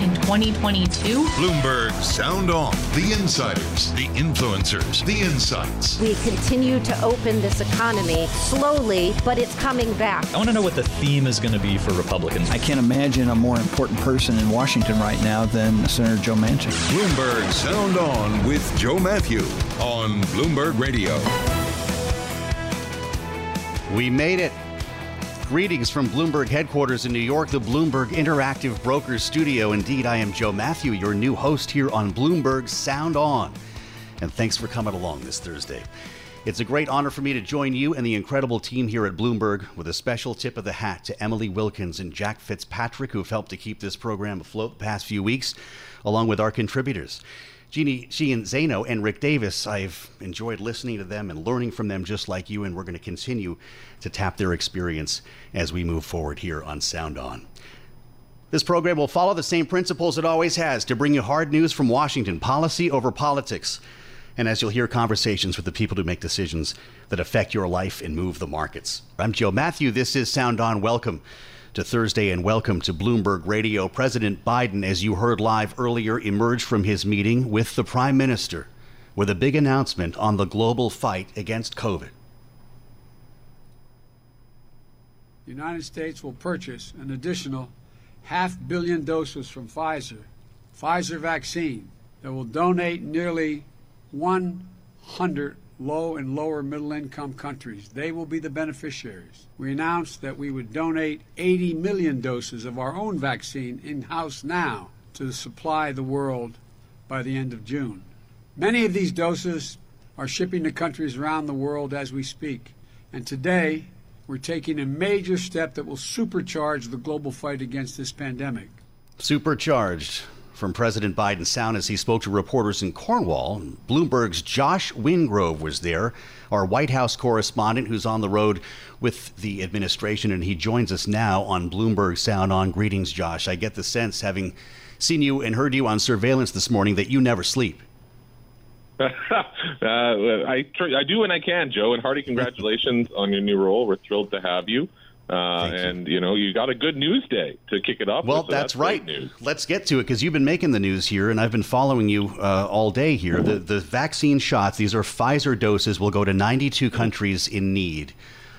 in 2022. Bloomberg Sound On. The insiders, the influencers, the insights. We continue to open this economy slowly, but it's coming back. I want to know what the theme is going to be for Republicans. I can't imagine a more important person in Washington right now than Senator Joe Manchin. Bloomberg Sound On with Joe Matthew on Bloomberg Radio. We made it. Greetings from Bloomberg headquarters in New York, the Bloomberg Interactive Brokers Studio. Indeed, I am Joe Matthew, your new host here on Bloomberg Sound On. And thanks for coming along this Thursday. It's a great honor for me to join you and the incredible team here at Bloomberg with a special tip of the hat to Emily Wilkins and Jack Fitzpatrick, who've helped to keep this program afloat the past few weeks, along with our contributors. Jeannie Sheehan Zaino and Rick Davis, I've enjoyed listening to them and learning from them just like you, and we're going to continue to tap their experience as we move forward here on Sound On. This program will follow the same principles it always has to bring you hard news from Washington, policy over politics. And as you'll hear, conversations with the people who make decisions that affect your life and move the markets. I'm Joe Matthew. This is Sound On. Welcome to Thursday and welcome to Bloomberg Radio. President Biden, as you heard live earlier, emerged from his meeting with the Prime Minister with a big announcement on the global fight against COVID. The United States will purchase an additional half billion doses from Pfizer, Pfizer vaccine, that will donate nearly 100 low and lower middle income countries. They will be the beneficiaries. We announced that we would donate 80 million doses of our own vaccine in house now to supply the world by the end of June. Many of these doses are shipping to countries around the world as we speak. And today, we're taking a major step that will supercharge the global fight against this pandemic. Supercharged from President Biden's sound as he spoke to reporters in Cornwall. Bloomberg's Josh Wingrove was there, our White House correspondent who's on the road with the administration, and he joins us now on Bloomberg Sound On. Greetings, Josh. I get the sense, having seen you and heard you on surveillance this morning, that you never sleep. uh, I, I do when I can, Joe, and hearty congratulations on your new role. We're thrilled to have you. Uh, and you know you got a good news day to kick it off. Well, with, so that's, that's, right. News. Let's get to it because you've been making the news here, and I've been following you uh, all day here. The the vaccine shots; these are Pfizer doses. Will go to 92 countries in need.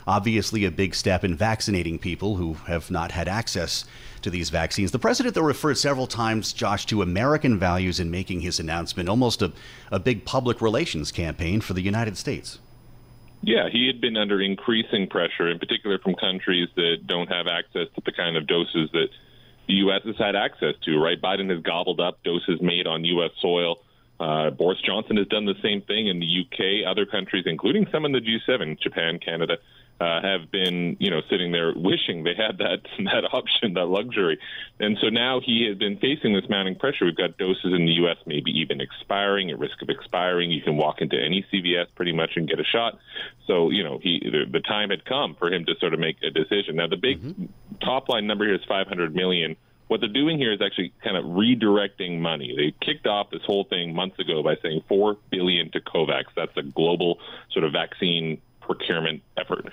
Obviously, a big step in vaccinating people who have not had access to these vaccines. The president, though, referred several times, Josh, to American values in making his announcement, almost a, a big public relations campaign for the United States. Yeah, he had been under increasing pressure, in particular from countries that don't have access to the kind of doses that the U.S. has had access to, right? Biden has gobbled up doses made on U.S. soil. Uh, Boris Johnson has done the same thing in the UK. Other countries, including some in the G7, Japan, Canada, uh, have been, you know, sitting there wishing they had that that option, that luxury. And so now he has been facing this mounting pressure. We've got doses in the U.S. maybe even expiring, at risk of expiring. You can walk into any CVS pretty much and get a shot. So you know, he the, the time had come for him to sort of make a decision. Now the big mm-hmm. top line number here is 500 million. What they're doing here is actually kind of redirecting money. They kicked off this whole thing months ago by saying four billion to COVAX. That's a global sort of vaccine procurement effort.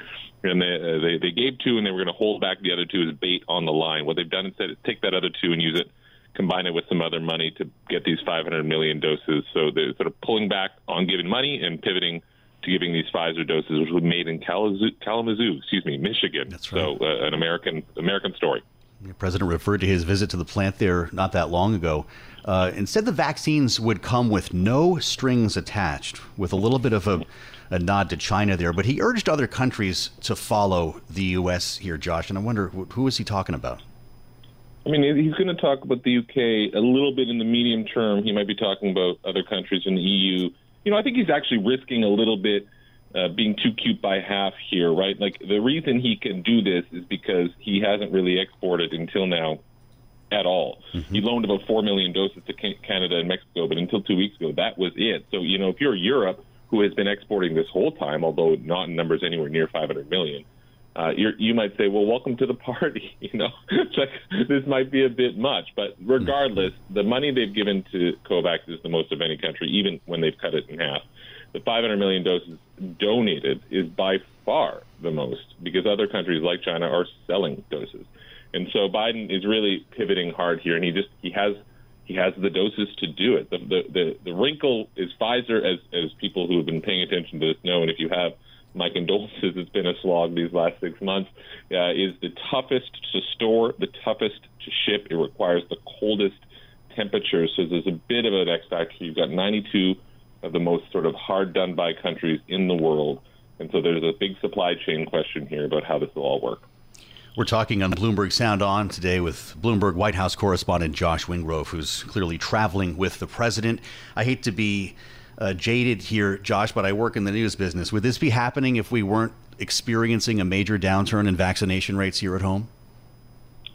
And they, uh, they, they gave two, and they were going to hold back the other two as bait on the line. What they've done instead is take that other two and use it, combine it with some other money to get these 500 million doses. So they're sort of pulling back on giving money and pivoting to giving these Pfizer doses, which were made in Kalamazoo, Kalamazoo excuse me, Michigan. That's right. So uh, an American American story. The president referred to his visit to the plant there not that long ago. Uh, and said the vaccines would come with no strings attached, with a little bit of a, a nod to China there. But he urged other countries to follow the U.S. here, Josh. And I wonder who is he talking about? I mean, he's going to talk about the UK a little bit in the medium term. He might be talking about other countries in the EU. You know, I think he's actually risking a little bit uh, being too cute by half here, right? Like the reason he can do this is because he hasn't really exported until now at all. Mm-hmm. He loaned about 4 million doses to Canada and Mexico, but until two weeks ago, that was it. So, you know, if you're Europe, who has been exporting this whole time, although not in numbers anywhere near 500 million, uh, you might say, well, welcome to the party. You know, like, this might be a bit much, but regardless, the money they've given to COVAX is the most of any country, even when they've cut it in half. The 500 million doses donated is by far the most because other countries like China are selling doses. And so Biden is really pivoting hard here, and he just he has he has the doses to do it. The the the, the wrinkle is Pfizer, as as people who have been paying attention to this know, and if you have, my condolences. It's been a slog these last six months. Uh, is the toughest to store, the toughest to ship. It requires the coldest temperatures, so there's a bit of an X factor. You've got 92 of the most sort of hard done by countries in the world, and so there's a big supply chain question here about how this will all work. We're talking on Bloomberg Sound On today with Bloomberg White House correspondent Josh Wingrove, who's clearly traveling with the president. I hate to be uh, jaded here, Josh, but I work in the news business. Would this be happening if we weren't experiencing a major downturn in vaccination rates here at home?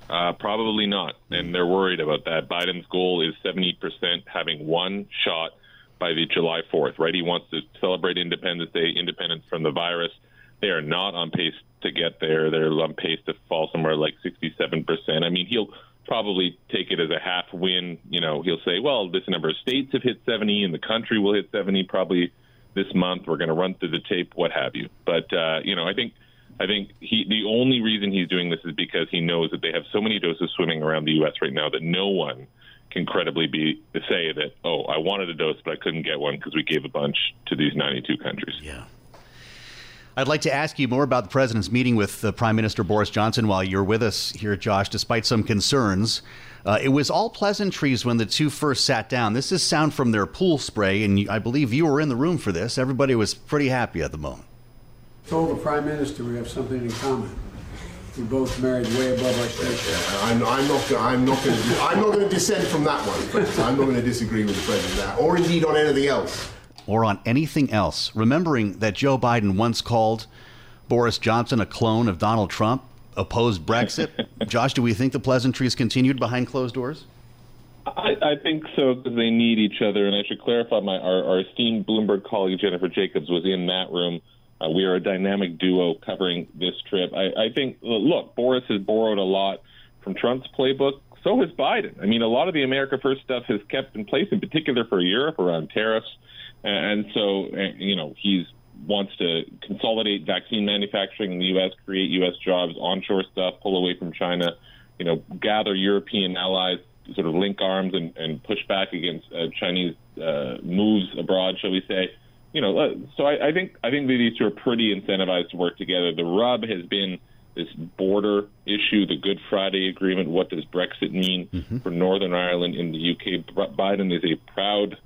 Uh, probably not, and they're worried about that. Biden's goal is 70% having one shot by the July 4th, right? He wants to celebrate Independence Day, independence from the virus. They are not on pace to get there. They're on pace to fall somewhere like 67%. I mean, he'll probably take it as a half win. You know, he'll say, well, this number of states have hit 70 and the country will hit 70 probably this month. We're going to run through the tape, what have you. But, uh, you know, I think. I think he, the only reason he's doing this is because he knows that they have so many doses swimming around the U.S. right now that no one can credibly be say that, oh, I wanted a dose, but I couldn't get one because we gave a bunch to these 92 countries. Yeah. I'd like to ask you more about the president's meeting with uh, Prime Minister Boris Johnson while you're with us here, Josh, despite some concerns. Uh, it was all pleasantries when the two first sat down. This is sound from their pool spray, and I believe you were in the room for this. Everybody was pretty happy at the moment. Told the Prime Minister we have something in common. We both married way above our station. Yeah, I'm, I'm, not. I'm not going to. I'm not going to dissent from that one. I'm not going to disagree with the president there, or indeed on anything else or on anything else, remembering that Joe Biden once called Boris Johnson a clone of Donald Trump, opposed Brexit. Josh, do we think the pleasantries continued behind closed doors? I, I think so because they need each other. And I should clarify my our, our esteemed Bloomberg colleague Jennifer Jacobs was in that room. Uh, we are a dynamic duo covering this trip. I, I think, look, Boris has borrowed a lot from Trump's playbook. So has Biden. I mean, a lot of the America First stuff has kept in place, in particular for Europe around tariffs and so, you know, he wants to consolidate vaccine manufacturing in the U.S., create U.S. jobs, onshore stuff, pull away from China, you know, gather European allies, sort of link arms and, and push back against uh, Chinese uh, moves abroad, shall we say. You know, uh, so I, I think I think these two are pretty incentivized to work together. The rub has been this border issue, the Good Friday Agreement. What does Brexit mean mm-hmm. for Northern Ireland in the UK? Biden is a proud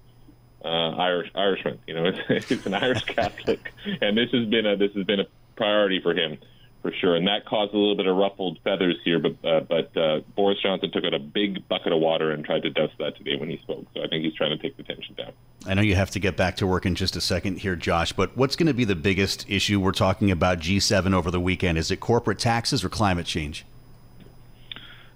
uh, Irish Irishman. You know, it's, it's an Irish Catholic, and this has been a this has been a priority for him for sure, and that caused a little bit of ruffled feathers here. But uh, but uh, Boris Johnson took out a big bucket of water and tried to dust that today when he spoke. So I think he's trying to take the tension down. I know you have to get back to work in just a second here, Josh. But what's going to be the biggest issue we're talking about G7 over the weekend? Is it corporate taxes or climate change?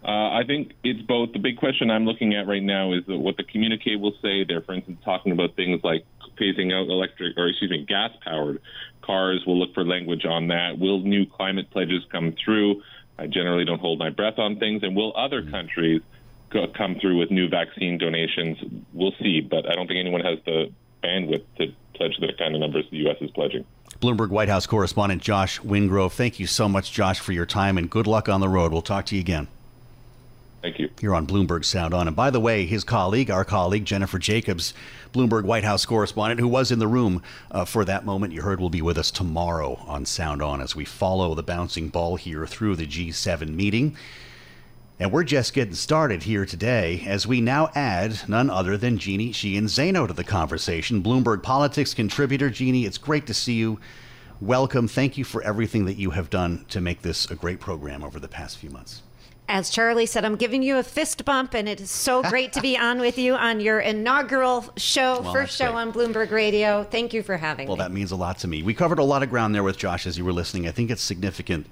Uh, I think it's both. The big question I'm looking at right now is what the communique will say. They're, for instance, talking about things like phasing out electric, or excuse me, gas-powered cars. We'll look for language on that. Will new climate pledges come through? I generally don't hold my breath on things. And will other mm-hmm. countries go, come through with new vaccine donations? We'll see. But I don't think anyone has the bandwidth to pledge the kind of numbers the U.S. is pledging. Bloomberg White House correspondent Josh Wingrove. Thank you so much, Josh, for your time, and good luck on the road. We'll talk to you again. Thank you. Here on Bloomberg Sound On. And by the way, his colleague, our colleague, Jennifer Jacobs, Bloomberg White House correspondent, who was in the room uh, for that moment you heard, will be with us tomorrow on Sound On as we follow the bouncing ball here through the G7 meeting. And we're just getting started here today as we now add none other than Jeannie Sheehan Zaino to the conversation. Bloomberg Politics contributor. Jeannie, it's great to see you. Welcome. Thank you for everything that you have done to make this a great program over the past few months. As Charlie said, I'm giving you a fist bump, and it is so great to be on with you on your inaugural show, Well, first show great. on Bloomberg Radio. Thank you for having Well, me. Well, that means a lot to me. We covered a lot of ground there with Josh as you were listening. I think it's significant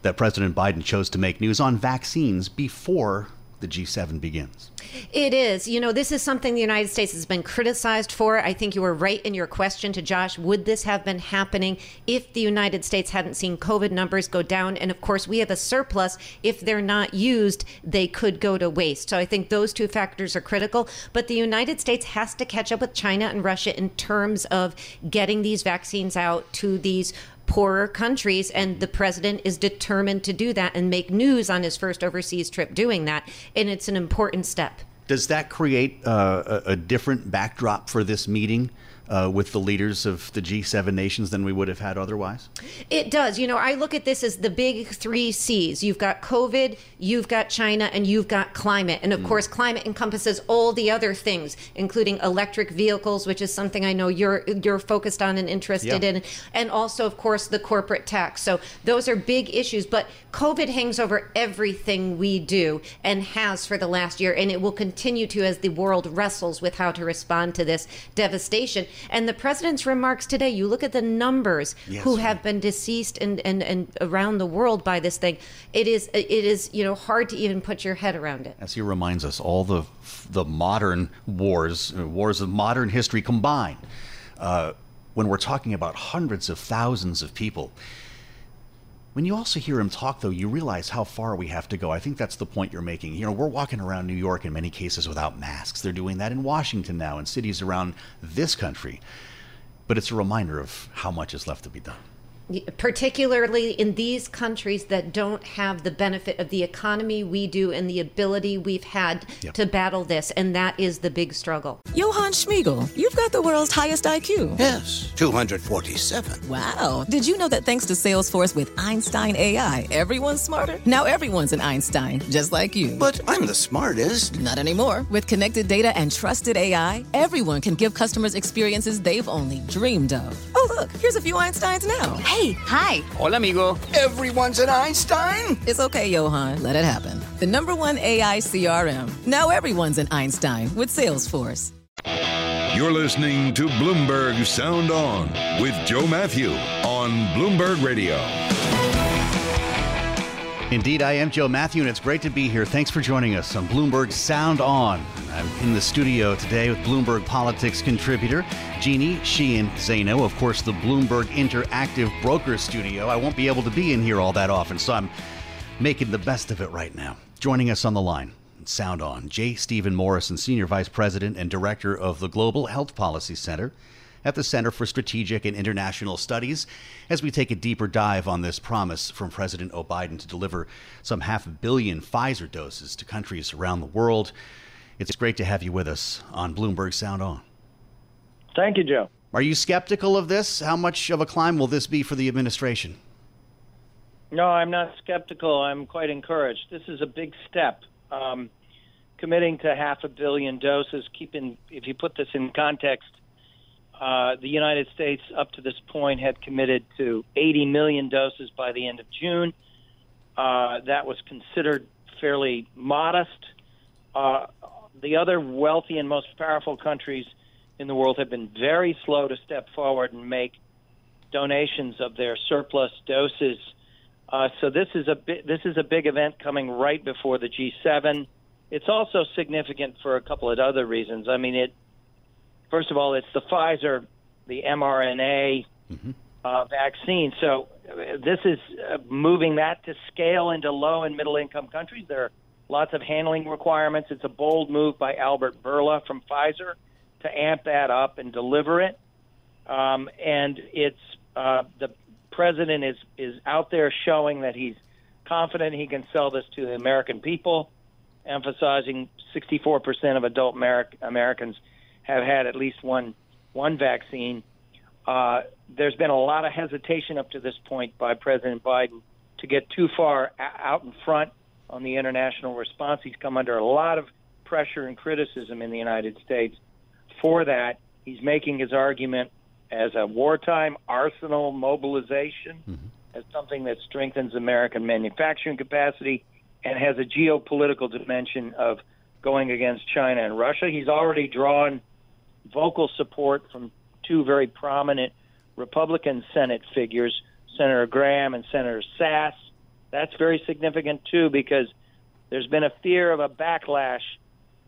that President Biden chose to make news on vaccines before the G7 begins. It is. You know, this is something the United States has been criticized for. I think you were right in your question to Josh. Would this have been happening if the United States hadn't seen COVID numbers go down? And of course, we have a surplus. If they're not used, they could go to waste. So I think those two factors are critical. But the United States has to catch up with China and Russia in terms of getting these vaccines out to these poorer countries and the president is determined to do that and make news on his first overseas trip doing that and it's an important step. Does that create uh, a, a different backdrop for this meeting uh, with the leaders of the G7 nations than we would have had otherwise? It does. You know, I look at this as the big three C's. You've got COVID, you've got China, and you've got climate. And of Mm. course, climate encompasses all the other things, including electric vehicles, which is something I know you're you're focused on and interested Yeah. in, and also, of course, the corporate tax. So those are big issues. But COVID hangs over everything we do and has for the last year, and it will continue to as the world wrestles with how to respond to this devastation. And the president's remarks today, you look at the numbers Yes, who have been deceased and, and, and around the world by this thing. It is it is you know hard to even put your head around it. As he reminds us, all the the modern wars, wars of modern history combined, uh, when we're talking about hundreds of thousands of people. When you also hear him talk, though, you realize how far we have to go. I think that's the point you're making. You know, we're walking around New York in many cases without masks. They're doing that in Washington now in cities around this country. But it's a reminder of how much is left to be done. Particularly in these countries that don't have the benefit of the economy we do and the ability we've had Yep. to battle this, and that is the big struggle. Johann Schmiegel, you've got the world's highest IQ. Yes, 247. Wow. Did you know that thanks to Salesforce with Einstein AI, everyone's smarter? Now everyone's an Einstein, just like you. But I'm the smartest. Not anymore. With connected data and trusted AI, everyone can give customers experiences they've only dreamed of. Oh, look, here's a few Einsteins now. Hey, hi. Hola, amigo. Everyone's an Einstein. It's okay, Johan. Let it happen. The number one AI CRM. Now everyone's an Einstein with Salesforce. You're listening to Bloomberg Sound On with Joe Matthew on Bloomberg Radio. Indeed, I am Joe Matthew, and it's great to be here. Thanks for joining us on Bloomberg Sound On. I'm in the studio today with Bloomberg Politics contributor Jeannie Sheehan Zaino, of course, the Bloomberg Interactive Broker Studio. I won't be able to be in here all that often, so I'm making the best of it right now. Joining us on the line, Sound On, J. Stephen Morrison, Senior Vice President and Director of the Global Health Policy Center at the Center for Strategic and International Studies as we take a deeper dive on this promise from President Biden to deliver some half a billion Pfizer doses to countries around the world. It's great to have you with us on Bloomberg Sound On. Thank you, Joe. Are you skeptical of this? How much of a climb will this be for the administration? No, I'm not skeptical. I'm quite encouraged. This is a big step. Um, committing to half a billion doses, keeping, if you put this in context, uh, the United States up to this point had committed to 80 million doses by the end of June. Uh, that was considered fairly modest. Uh, the other wealthy and most powerful countries in the world have been very slow to step forward and make donations of their surplus doses. Uh, so this is a bi- this is a big event coming right before the G7. It's also significant for a couple of other reasons. I mean, it first of all, it's the Pfizer, the mRNA uh, vaccine. So uh, this is uh, moving that to scale into low and middle income countries. There are lots of handling requirements. It's a bold move by Albert Bourla from Pfizer to amp that up and deliver it. Um, and it's uh, the president is is out there showing that he's confident he can sell this to the American people, emphasizing 64% of adult Ameri- Americans have had at least one one vaccine. Uh, there's been a lot of hesitation up to this point by President Biden to get too far out in front on the international response. He's come under a lot of pressure and criticism in the United States for that. He's making his argument as a wartime arsenal mobilization, mm-hmm. as something that strengthens American manufacturing capacity and has a geopolitical dimension of going against China and Russia. He's already drawn vocal support from two very prominent Republican Senate figures, Senator Graham and Senator Sasse. That's very significant too because there's been a fear of a backlash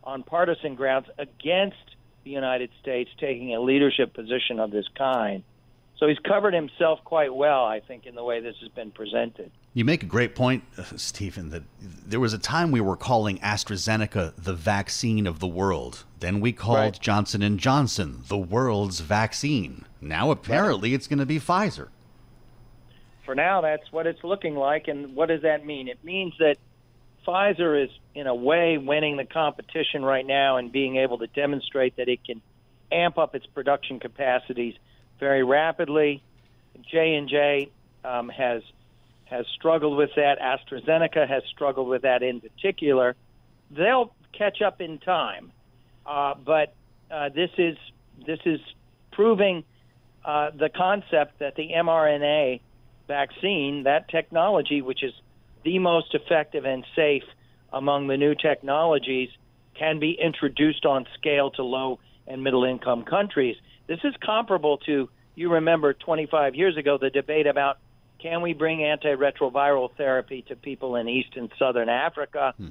on partisan grounds against the United States taking a leadership position of this kind. So he's covered himself quite well, I think, in the way this has been presented. You make a great point, Stephen, that there was a time we were calling AstraZeneca the vaccine of the world. Then we called right. Johnson and Johnson the world's vaccine. Now apparently right. it's going to be Pfizer. For now, that's what it's looking like. And what does that mean? It means that Pfizer is, in a way, winning the competition right now and being able to demonstrate that it can amp up its production capacities very rapidly. J and J um, has has struggled with that. AstraZeneca has struggled with that in particular. They'll catch up in time, uh, but uh, this is this is proving uh, the concept that the mRNA vaccine, that technology, which is the most effective and safe among the new technologies, can be introduced on scale to low and middle income countries. This is comparable to, you remember 25 years ago, the debate about can we bring antiretroviral therapy to people in East and Southern Africa hmm.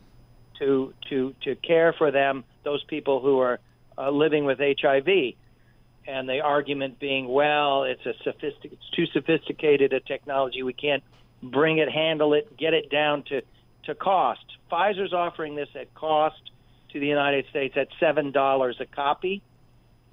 to, to, to care for them, those people who are uh, living with HIV? And the argument being, well, it's a sophistic, it's too sophisticated a technology. We can't bring it, handle it, get it down to, to cost. Pfizer's offering this at cost to the United States at $7 a copy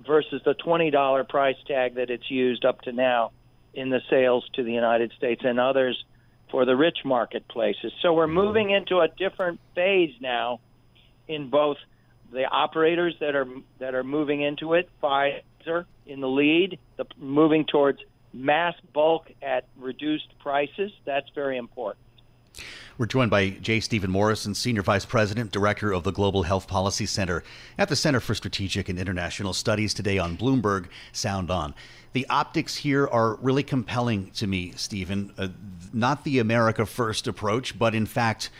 versus the $20 price tag that it's used up to now in the sales to the United States and others for the rich marketplaces. So we're moving into a different phase now in both the operators that are that are moving into it, Pfizer in the lead, the moving towards mass bulk at reduced prices. That's very important. We're joined by J. Stephen Morrison, Senior Vice President, Director of the Global Health Policy Center at the Center for Strategic and International Studies today on Bloomberg Sound On. The optics here are really compelling to me, Stephen. Uh, not the America First approach, but in fact,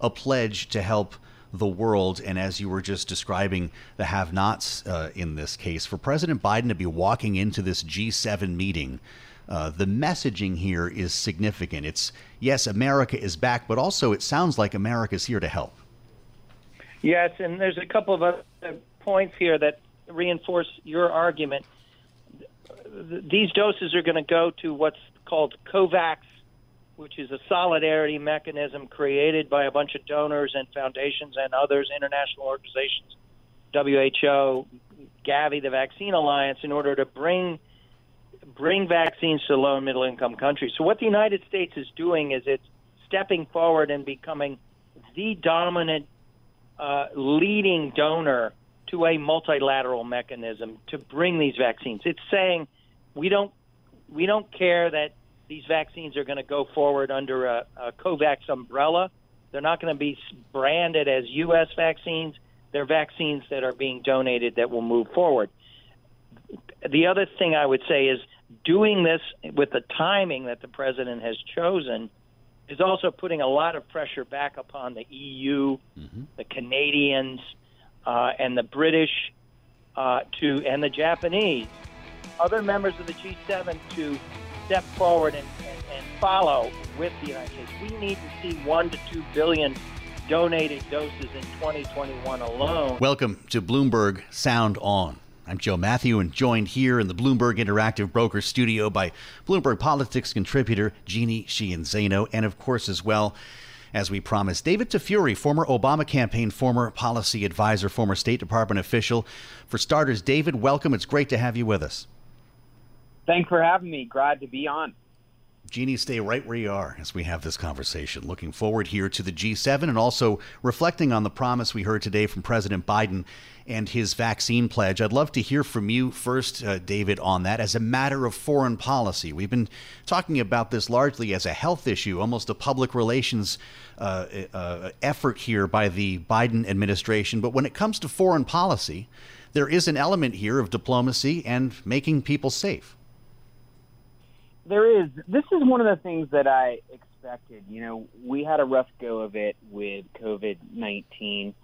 a pledge to help the world. And as you were just describing, the have nots uh, in this case, for President Biden to be walking into this G7 meeting. Uh, the messaging here is significant. It's yes, America is back, but also it sounds like America is here to help. Yes, and there's a couple of other points here that reinforce your argument. These doses are going to go to what's called COVAX which is a solidarity mechanism created by a bunch of donors and foundations and others, international organizations, WHO, Gavi, the Vaccine Alliance, in order to bring bring vaccines to low and middle income countries. So what the United States is doing is it's stepping forward and becoming the dominant uh, leading donor to a multilateral mechanism to bring these vaccines. It's saying we don't we don't care that these vaccines are going to go forward under a, a COVAX umbrella. They're not going to be branded as U.S. vaccines. They're vaccines that are being donated that will move forward. The other thing I would say is doing this with the timing that the president has chosen is also putting a lot of pressure back upon the EU, mm-hmm. the Canadians, uh, and the British, uh, to and the Japanese, other members of the G7 to step forward and, and, and follow with the United States. We need to see one to two billion donated doses in 2021 alone. Welcome to Bloomberg Sound On. I'm Joe Matthew and joined here in the Bloomberg Interactive Broker studio by Bloomberg Politics contributor Jeannie Sheehan Zaino, and of course, as well, as we promised, David Tafuri, former Obama campaign, former policy advisor, former State Department official. For starters, David, welcome. It's great to have you with us. Thanks for having me. Glad to be on. Jeannie, stay right where you are as we have this conversation. Looking forward here to the G7 and also reflecting on the promise we heard today from President Biden and his vaccine pledge. I'd love to hear from you first, uh, David, on that as a matter of foreign policy. We've been talking about this largely as a health issue, almost a public relations uh, uh, effort here by the Biden administration. But when it comes to foreign policy, there is an element here of diplomacy and making people safe there is. This is one of the things that I expected. You know, we had a rough go of it with COVID 19.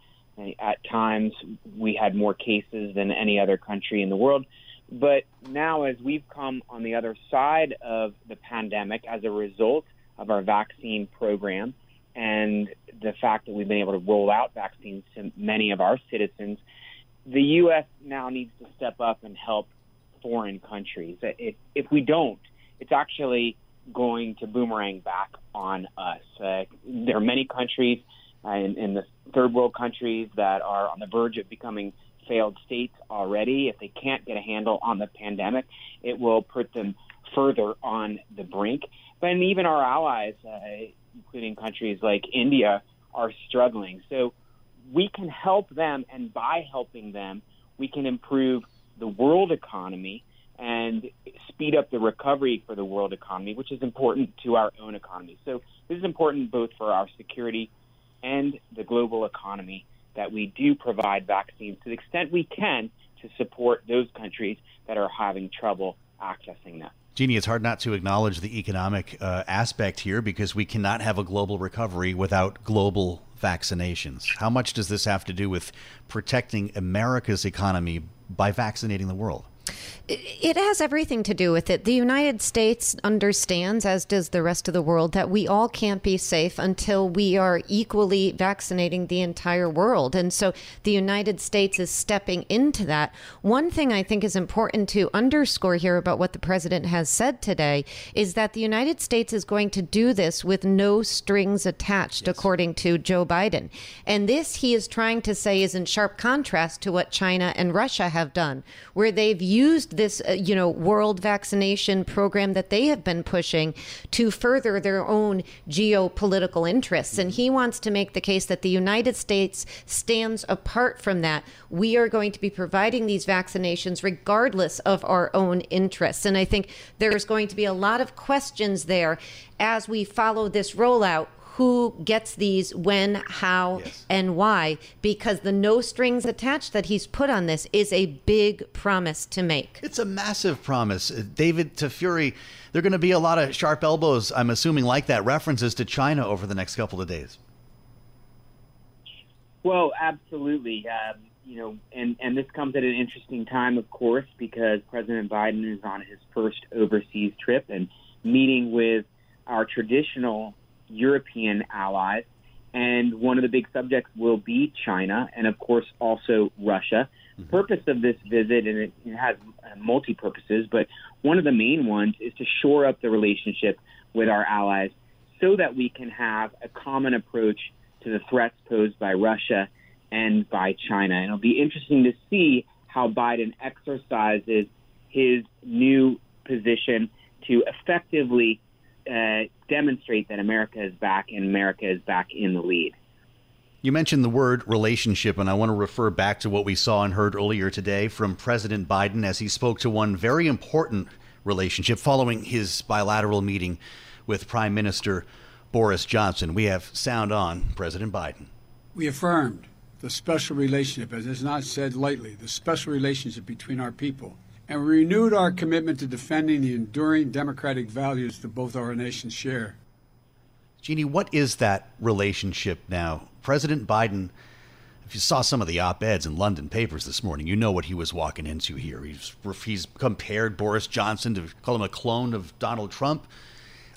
At times, we had more cases than any other country in the world. But now, as we've come on the other side of the pandemic as a result of our vaccine program and the fact that we've been able to roll out vaccines to many of our citizens, the U.S. now needs to step up and help foreign countries. If, if we don't, it's actually going to boomerang back on us. Uh, there are many countries uh, in, in the third world countries that are on the verge of becoming failed states already. If they can't get a handle on the pandemic, it will put them further on the brink. But even our allies, uh, including countries like India, are struggling. So we can help them, and by helping them, we can improve the world economy and speed up the recovery for the world economy, which is important to our own economy. So this is important both for our security and the global economy that we do provide vaccines to the extent we can to support those countries that are having trouble accessing them. Jeannie, it's hard not to acknowledge the economic uh, aspect here because we cannot have a global recovery without global vaccinations. How much does this have to do with protecting America's economy by vaccinating the world? It has everything to do with it. The United States understands, as does the rest of the world, that we all can't be safe until we are equally vaccinating the entire world. And so the United States is stepping into that. One thing I think is important to underscore here about what the president has said today is that the United States is going to do this with no strings attached, yes. according to Joe Biden. And this, he is trying to say, is in sharp contrast to what China and Russia have done, where they've used this, uh, you know, world vaccination program that they have been pushing to further their own geopolitical interests. And he wants to make the case that the United States stands apart from that. We are going to be providing these vaccinations regardless of our own interests. And I think there's going to be a lot of questions there as we follow this rollout who gets these, when, how, yes. and why, because the no strings attached that he's put on this is a big promise to make. It's a massive promise. Uh, David Tafuri, there are going to be a lot of sharp elbows, I'm assuming, like that, references to China over the next couple of days. Well, absolutely. Um, you know, and, and this comes at an interesting time, of course, because President Biden is on his first overseas trip and meeting with our traditional European allies. And one of the big subjects will be China and, of course, also Russia. The mm-hmm. purpose of this visit, and it, it has multi purposes, but one of the main ones is to shore up the relationship with our allies so that we can have a common approach to the threats posed by Russia and by China. And it'll be interesting to see how Biden exercises his new position to effectively uh, demonstrate that America is back and America is back in the lead. You mentioned the word relationship, and I want to refer back to what we saw and heard earlier today from President Biden as he spoke to one very important relationship following his bilateral meeting with Prime Minister Boris Johnson. We have sound on President Biden. We affirmed the special relationship, as is not said lightly, the special relationship between our people and we renewed our commitment to defending the enduring democratic values that both our nations share. Jeannie, what is that relationship now? President Biden, if you saw some of the op eds in London papers this morning, you know what he was walking into here. He's, he's compared Boris Johnson to call him a clone of Donald Trump,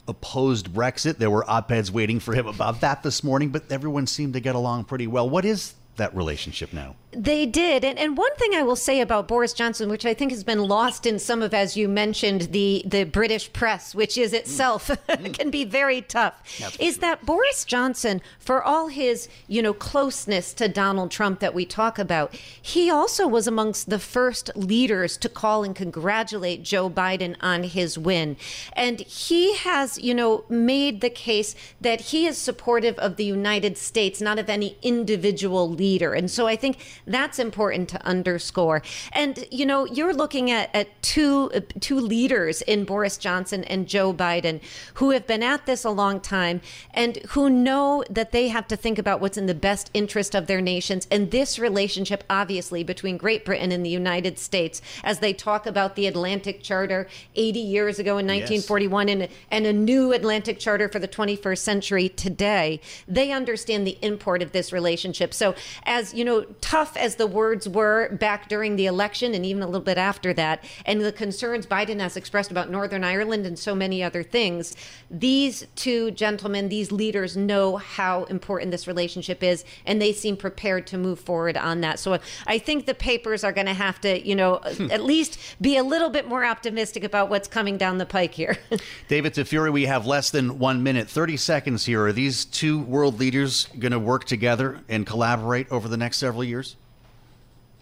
opposed Brexit. There were op eds waiting for him about that this morning, but everyone seemed to get along pretty well. What is that relationship now. They did. And, and one thing I will say about Boris Johnson, which I think has been lost in some of, as you mentioned, the, the British press, which is itself mm. can be very tough, That's is true. that Boris Johnson, for all his, you know, closeness to Donald Trump that we talk about, he also was amongst the first leaders to call and congratulate Joe Biden on his win. And he has, you know, made the case that he is supportive of the United States, not of any individual leader. And so I think that's important to underscore. And you know, you're looking at, at two two leaders in Boris Johnson and Joe Biden who have been at this a long time and who know that they have to think about what's in the best interest of their nations. And this relationship, obviously, between Great Britain and the United States, as they talk about the Atlantic Charter 80 years ago in 1941 yes. and, and a new Atlantic Charter for the 21st century today, they understand the import of this relationship. So, as you know, tough as the words were back during the election and even a little bit after that, and the concerns Biden has expressed about Northern Ireland and so many other things, these two gentlemen, these leaders know how important this relationship is, and they seem prepared to move forward on that. So I think the papers are going to have to, you know, hmm. at least be a little bit more optimistic about what's coming down the pike here. David Tafuri, we have less than one minute, 30 seconds here. Are these two world leaders going to work together and collaborate over the next several years?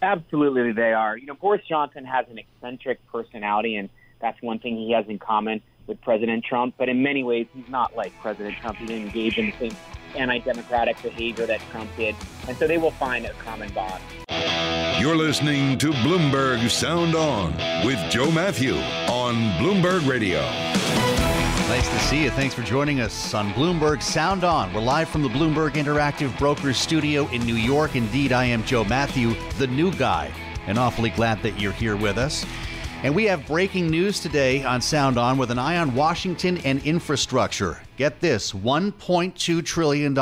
Absolutely, they are. You know, Boris Johnson has an eccentric personality, and that's one thing he has in common with President Trump. But in many ways, he's not like President Trump. He didn't engage in the same anti-democratic behavior that Trump did, and so they will find a common bond. You're listening to Bloomberg Sound On with Joe Matthew on Bloomberg Radio. Nice to see you. Thanks for joining us on Bloomberg Sound On. We're live from the Bloomberg Interactive Brokers studio in New York. Indeed, I am Joe Matthew, the new guy, and awfully glad that you're here with us. And we have breaking news today on Sound On with an eye on Washington and infrastructure. Get this $1.2 trillion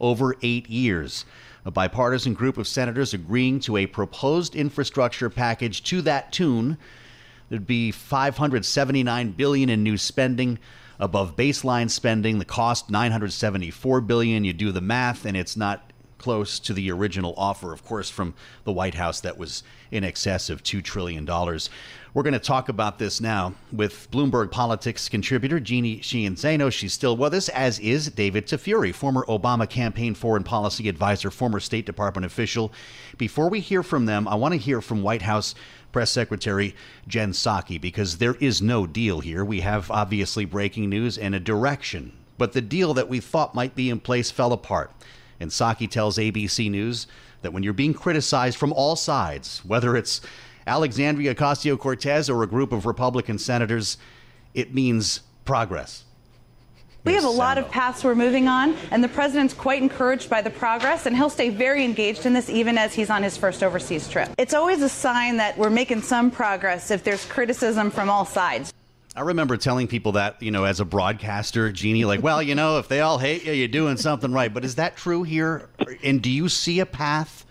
over eight years. A bipartisan group of senators agreeing to a proposed infrastructure package to that tune There'd be 579 billion in new spending above baseline spending. The cost 974 billion. You do the math, and it's not close to the original offer, of course, from the White House that was in excess of $2 trillion. We're going to talk about this now with Bloomberg Politics contributor Jeannie Sheehan. She's still with us, as is David Tafuri, former Obama campaign foreign policy advisor, former State Department official. Before we hear from them, I want to hear from White House Press Secretary Jen Psaki, because there is no deal here. We have obviously breaking news and a direction, but the deal that we thought might be in place fell apart. And Psaki tells ABC News that when you're being criticized from all sides, whether it's Alexandria Ocasio Cortez or a group of Republican senators, it means progress. We have a lot of paths we're moving on, and the president's quite encouraged by the progress, and he'll stay very engaged in this even as he's on his first overseas trip. It's always a sign that we're making some progress if there's criticism from all sides. I remember telling people that, you know, as a broadcaster, Jeannie, like, well, you know, if they all hate you, you're doing something right. But is that true here? And do you see a path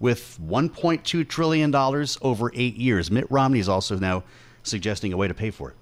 with $1.2 trillion over eight years? Mitt Romney is also now suggesting a way to pay for it.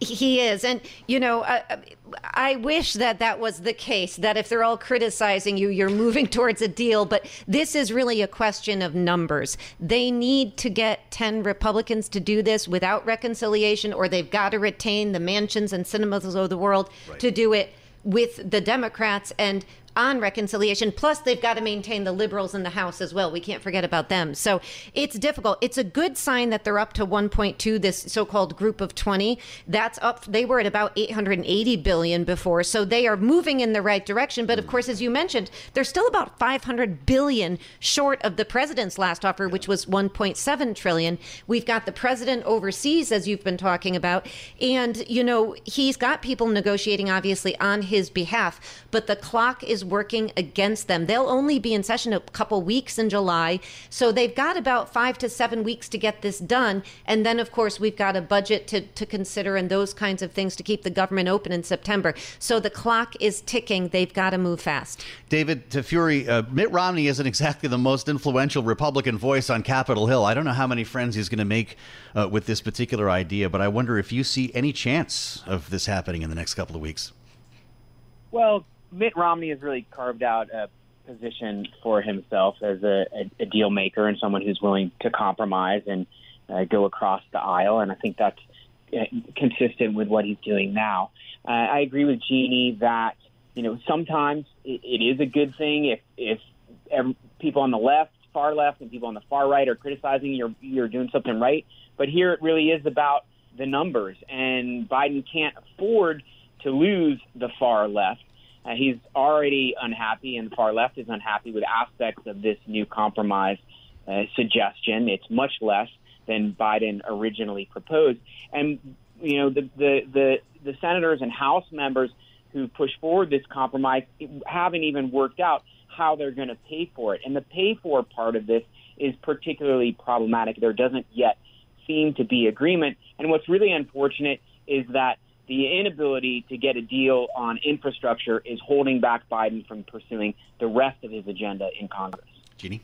He is. And, you know, I, I, wish that that was the case, that if they're all criticizing you, you're moving towards a deal. But this is really a question of numbers. They need to get 10 Republicans to do this without reconciliation, or they've got to retain the Manchins and Sinemas of the world right. to do it with the Democrats. And on reconciliation. Plus, they've got to maintain the liberals in the House as well. We can't forget about them. So it's difficult. It's a good sign that they're up to 1.2, this so called group of 20. That's up. They were at about 880 billion before. So they are moving in the right direction. But of course, as you mentioned, they're still about 500 billion short of the president's last offer, which was 1.7 trillion. We've got the president overseas, as you've been talking about. And, you know, he's got people negotiating, obviously, on his behalf. But the clock is working against them. They'll only be in session a couple weeks in July, so they've got about five to seven weeks to get this done. And then, of course, we've got a budget to, to consider and those kinds of things to keep the government open in September. So the clock is ticking. They've got to move fast. David Tafuri, uh, Mitt Romney isn't exactly the most influential Republican voice on Capitol Hill. I don't know how many friends he's going to make uh, with this particular idea, but I wonder if you see any chance of this happening in the next couple of weeks. Well, Mitt Romney has really carved out a position for himself as a, a, a deal maker and someone who's willing to compromise and uh, go across the aisle. And I think that's uh, consistent with what he's doing now. Uh, I agree with Jeannie that you know sometimes it, it is a good thing if if every, people on the left, far left, and people on the far right are criticizing you're you're doing something right. But here it really is about the numbers, and Biden can't afford to lose the far left. Uh, he's already unhappy, and the far left is unhappy with aspects of this new compromise uh, suggestion. It's much less than Biden originally proposed, and you know the the the, the senators and House members who push forward this compromise haven't even worked out how they're going to pay for it, and the pay for part of this is particularly problematic. There doesn't yet seem to be agreement, and what's really unfortunate is that the inability to get a deal on infrastructure is holding back Biden from pursuing the rest of his agenda in Congress. Jeannie?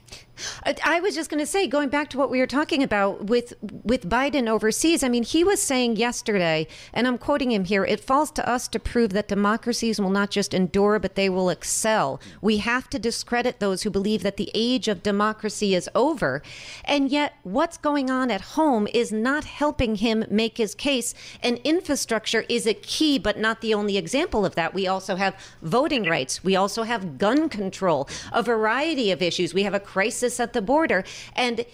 Uh, I was just going to say, going back to what we were talking about with with Biden overseas. I mean, he was saying yesterday, and I'm quoting him here: "It falls to us to prove that democracies will not just endure, but they will excel. We have to discredit those who believe that the age of democracy is over." And yet, what's going on at home is not helping him make his case. And infrastructure is a key, but not the only example of that. We also have voting rights. We also have gun control. A variety of issues. We have a crisis at the border. And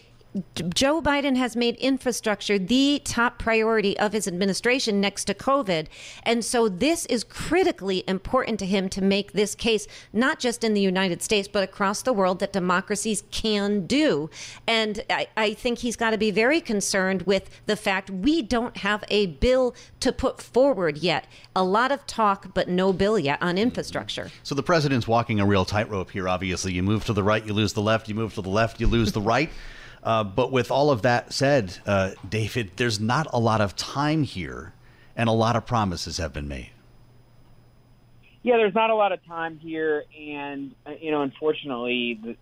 Joe Biden has made infrastructure the top priority of his administration next to COVID. And so this is critically important to him to make this case, not just in the United States, but across the world that democracies can do. And I, I think he's got to be very concerned with the fact we don't have a bill to put forward yet. A lot of talk, but no bill yet on infrastructure. So the president's walking a real tightrope here, obviously. You move to the right, you lose the left. You move to the left, you lose the right. Uh, but with all of that said, uh, David, there's not a lot of time here, and a lot of promises have been made. Yeah, there's not a lot of time here, and uh, you know, unfortunately, the,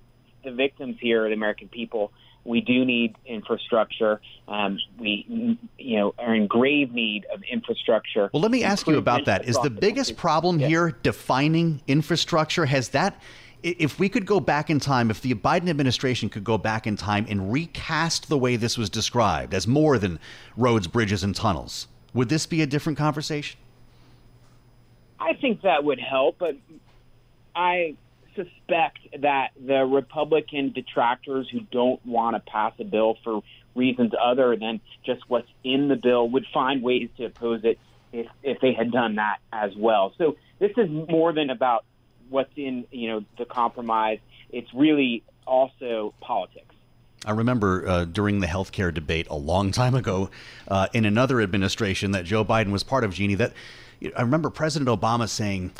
the victims here, the American people, we do need infrastructure. Um, we, you know, are in grave need of infrastructure. Well, let me ask you about that. Is the biggest problem here defining infrastructure? Has that if we could go back in time, if the Biden administration could go back in time and recast the way this was described as more than roads, bridges, and tunnels, would this be a different conversation? I think that would help, but I suspect that the Republican detractors who don't want to pass a bill for reasons other than just what's in the bill would find ways to oppose it if, if they had done that as well. So this is more than about what's in you know the compromise. It's really also politics. I remember uh, during the healthcare debate a long time ago uh, in another administration that Joe Biden was part of, Jeannie, that I remember President Obama saying,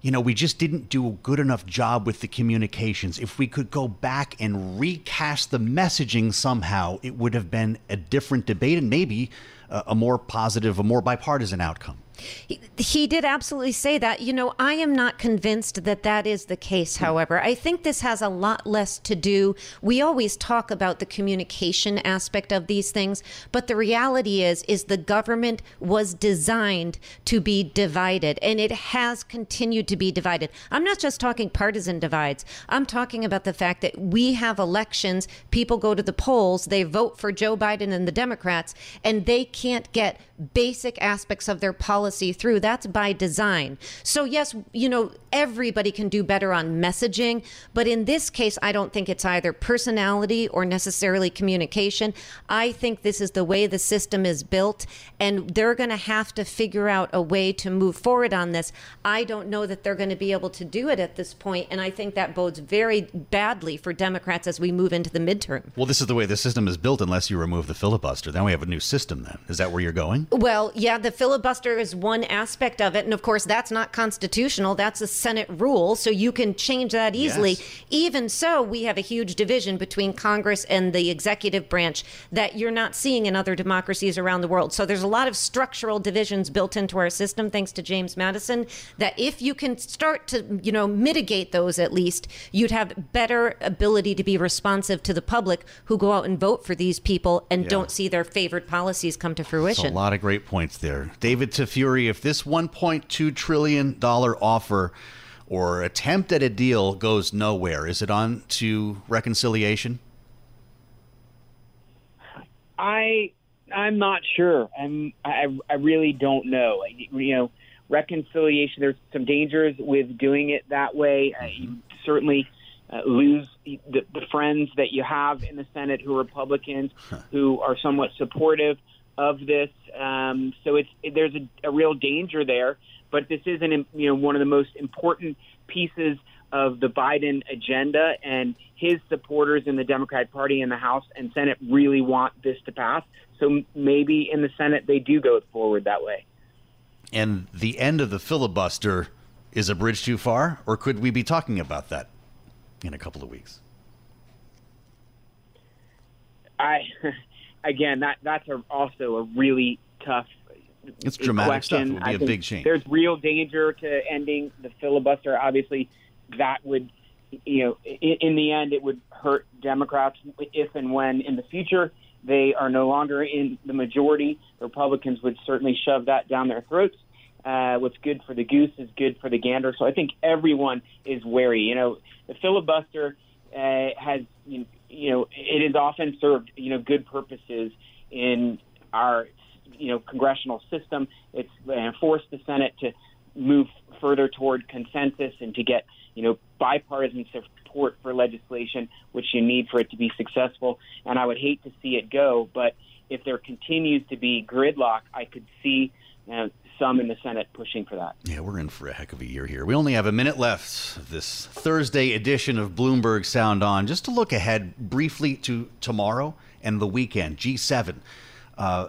you know, we just didn't do a good enough job with the communications. If we could go back and recast the messaging somehow, it would have been a different debate and maybe a, a more positive, a more bipartisan outcome. He, he, did absolutely say that. You know, I am not convinced that that is the case, hmm. however. I think this has a lot less to do. We always talk about the communication aspect of these things, but the reality is is the government was designed to be divided and it has continued to be divided. I'm not just talking partisan divides. I'm talking about the fact that we have elections, people go to the polls, they vote for Joe Biden and the Democrats, and they can't get basic aspects of their policy through. That's by design. So, yes, you know, everybody can do better on messaging, but in this case, I don't think it's either personality or necessarily communication. I think this is the way the system is built, and they're going to have to figure out a way to move forward on this. I don't know that they're going to be able to do it at this point, and I think that bodes very badly for Democrats as we move into the midterm. Well, this is the way the system is built unless you remove the filibuster. Then we have a new system, then. Is that where you're going? Well, yeah, the filibuster is one aspect of it. And of course, that's not constitutional. That's a Senate rule. So you can change that easily. Yes. Even so, we have a huge division between Congress and the executive branch that you're not seeing in other democracies around the world. So there's a lot of structural divisions built into our system, thanks to James Madison, that if you can start to, you know, mitigate those at least, you'd have better ability to be responsive to the public who go out and vote for these people and yeah. don't see their favorite policies come to fruition. A lot of great points there. David Tafuri, if this $1.2 trillion offer or attempt at a deal goes nowhere, is it on to reconciliation? I I'm not sure. I'm I I really don't know. You know, reconciliation. There's some dangers with doing it that way. Uh, you certainly uh, lose the, the friends that you have in the Senate who are Republicans who are somewhat supportive of this. Um, so it's there's a, a real danger there. But this is an you know one of the most important pieces of the Biden agenda, and his supporters in the Democratic Party in the House and Senate really want this to pass. So maybe in the Senate they do go forward that way. And the end of the filibuster is a bridge too far, or could we be talking about that in a couple of weeks? I again that that's a, also a really tough it's dramatic question. stuff. It would be I a big change. There's real danger to ending the filibuster. Obviously, that would, you know, in, in the end, it would hurt Democrats if and when in the future they are no longer in the majority. Republicans would certainly shove that down their throats. Uh, what's good for the goose is good for the gander. So I think everyone is wary. You know, the filibuster uh, has, you know, it has often served, you know, good purposes in our you know congressional system. It's uh, forced the Senate to move further toward consensus and to get you know bipartisan support for legislation, which you need for it to be successful. And I would hate to see it go, but if there continues to be gridlock, I could see uh, some in the Senate pushing for that. Yeah, we're in for a heck of a year here. We only have a minute left this Thursday edition of Bloomberg Sound On. Just to look ahead briefly to tomorrow and the weekend, G7. Uh,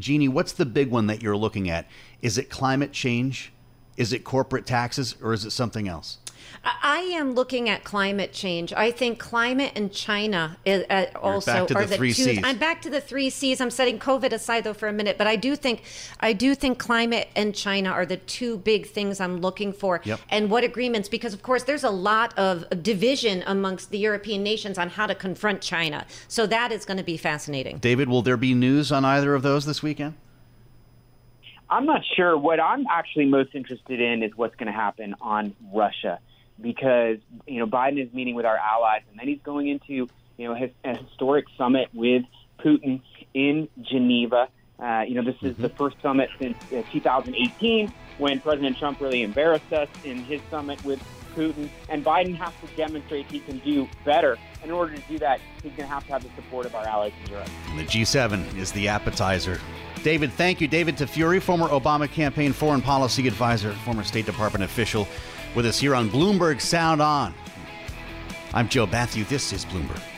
Jeannie, what's the big one that you're looking at? Is it climate change? Is it corporate taxes? Or is it something else? I am looking at climate change. I think climate and China is, uh, also back to are the the three two. Cs. I'm back to the three C's. I'm setting COVID aside though for a minute, but I do think I do think climate and China are the two big things I'm looking for. Yep. And what agreements? Because of course there's a lot of division amongst the European nations on how to confront China. So that is going to be fascinating. David, will there be news on either of those this weekend? I'm not sure. What I'm actually most interested in is what's going to happen on Russia, because you know Biden is meeting with our allies, and then he's going into you know his, a historic summit with Putin in Geneva. Uh, you know, this is the first summit since uh, 2018 when President Trump really embarrassed us in his summit with Putin, and Biden has to demonstrate he can do better. And in order to do that, he's going to have to have the support of our allies in Europe. And the G7 is the appetizer. David, thank you. David Tafuri, former Obama campaign foreign policy advisor, former State Department official, with us here on Bloomberg Sound On. I'm Joe Matthew. This is Bloomberg.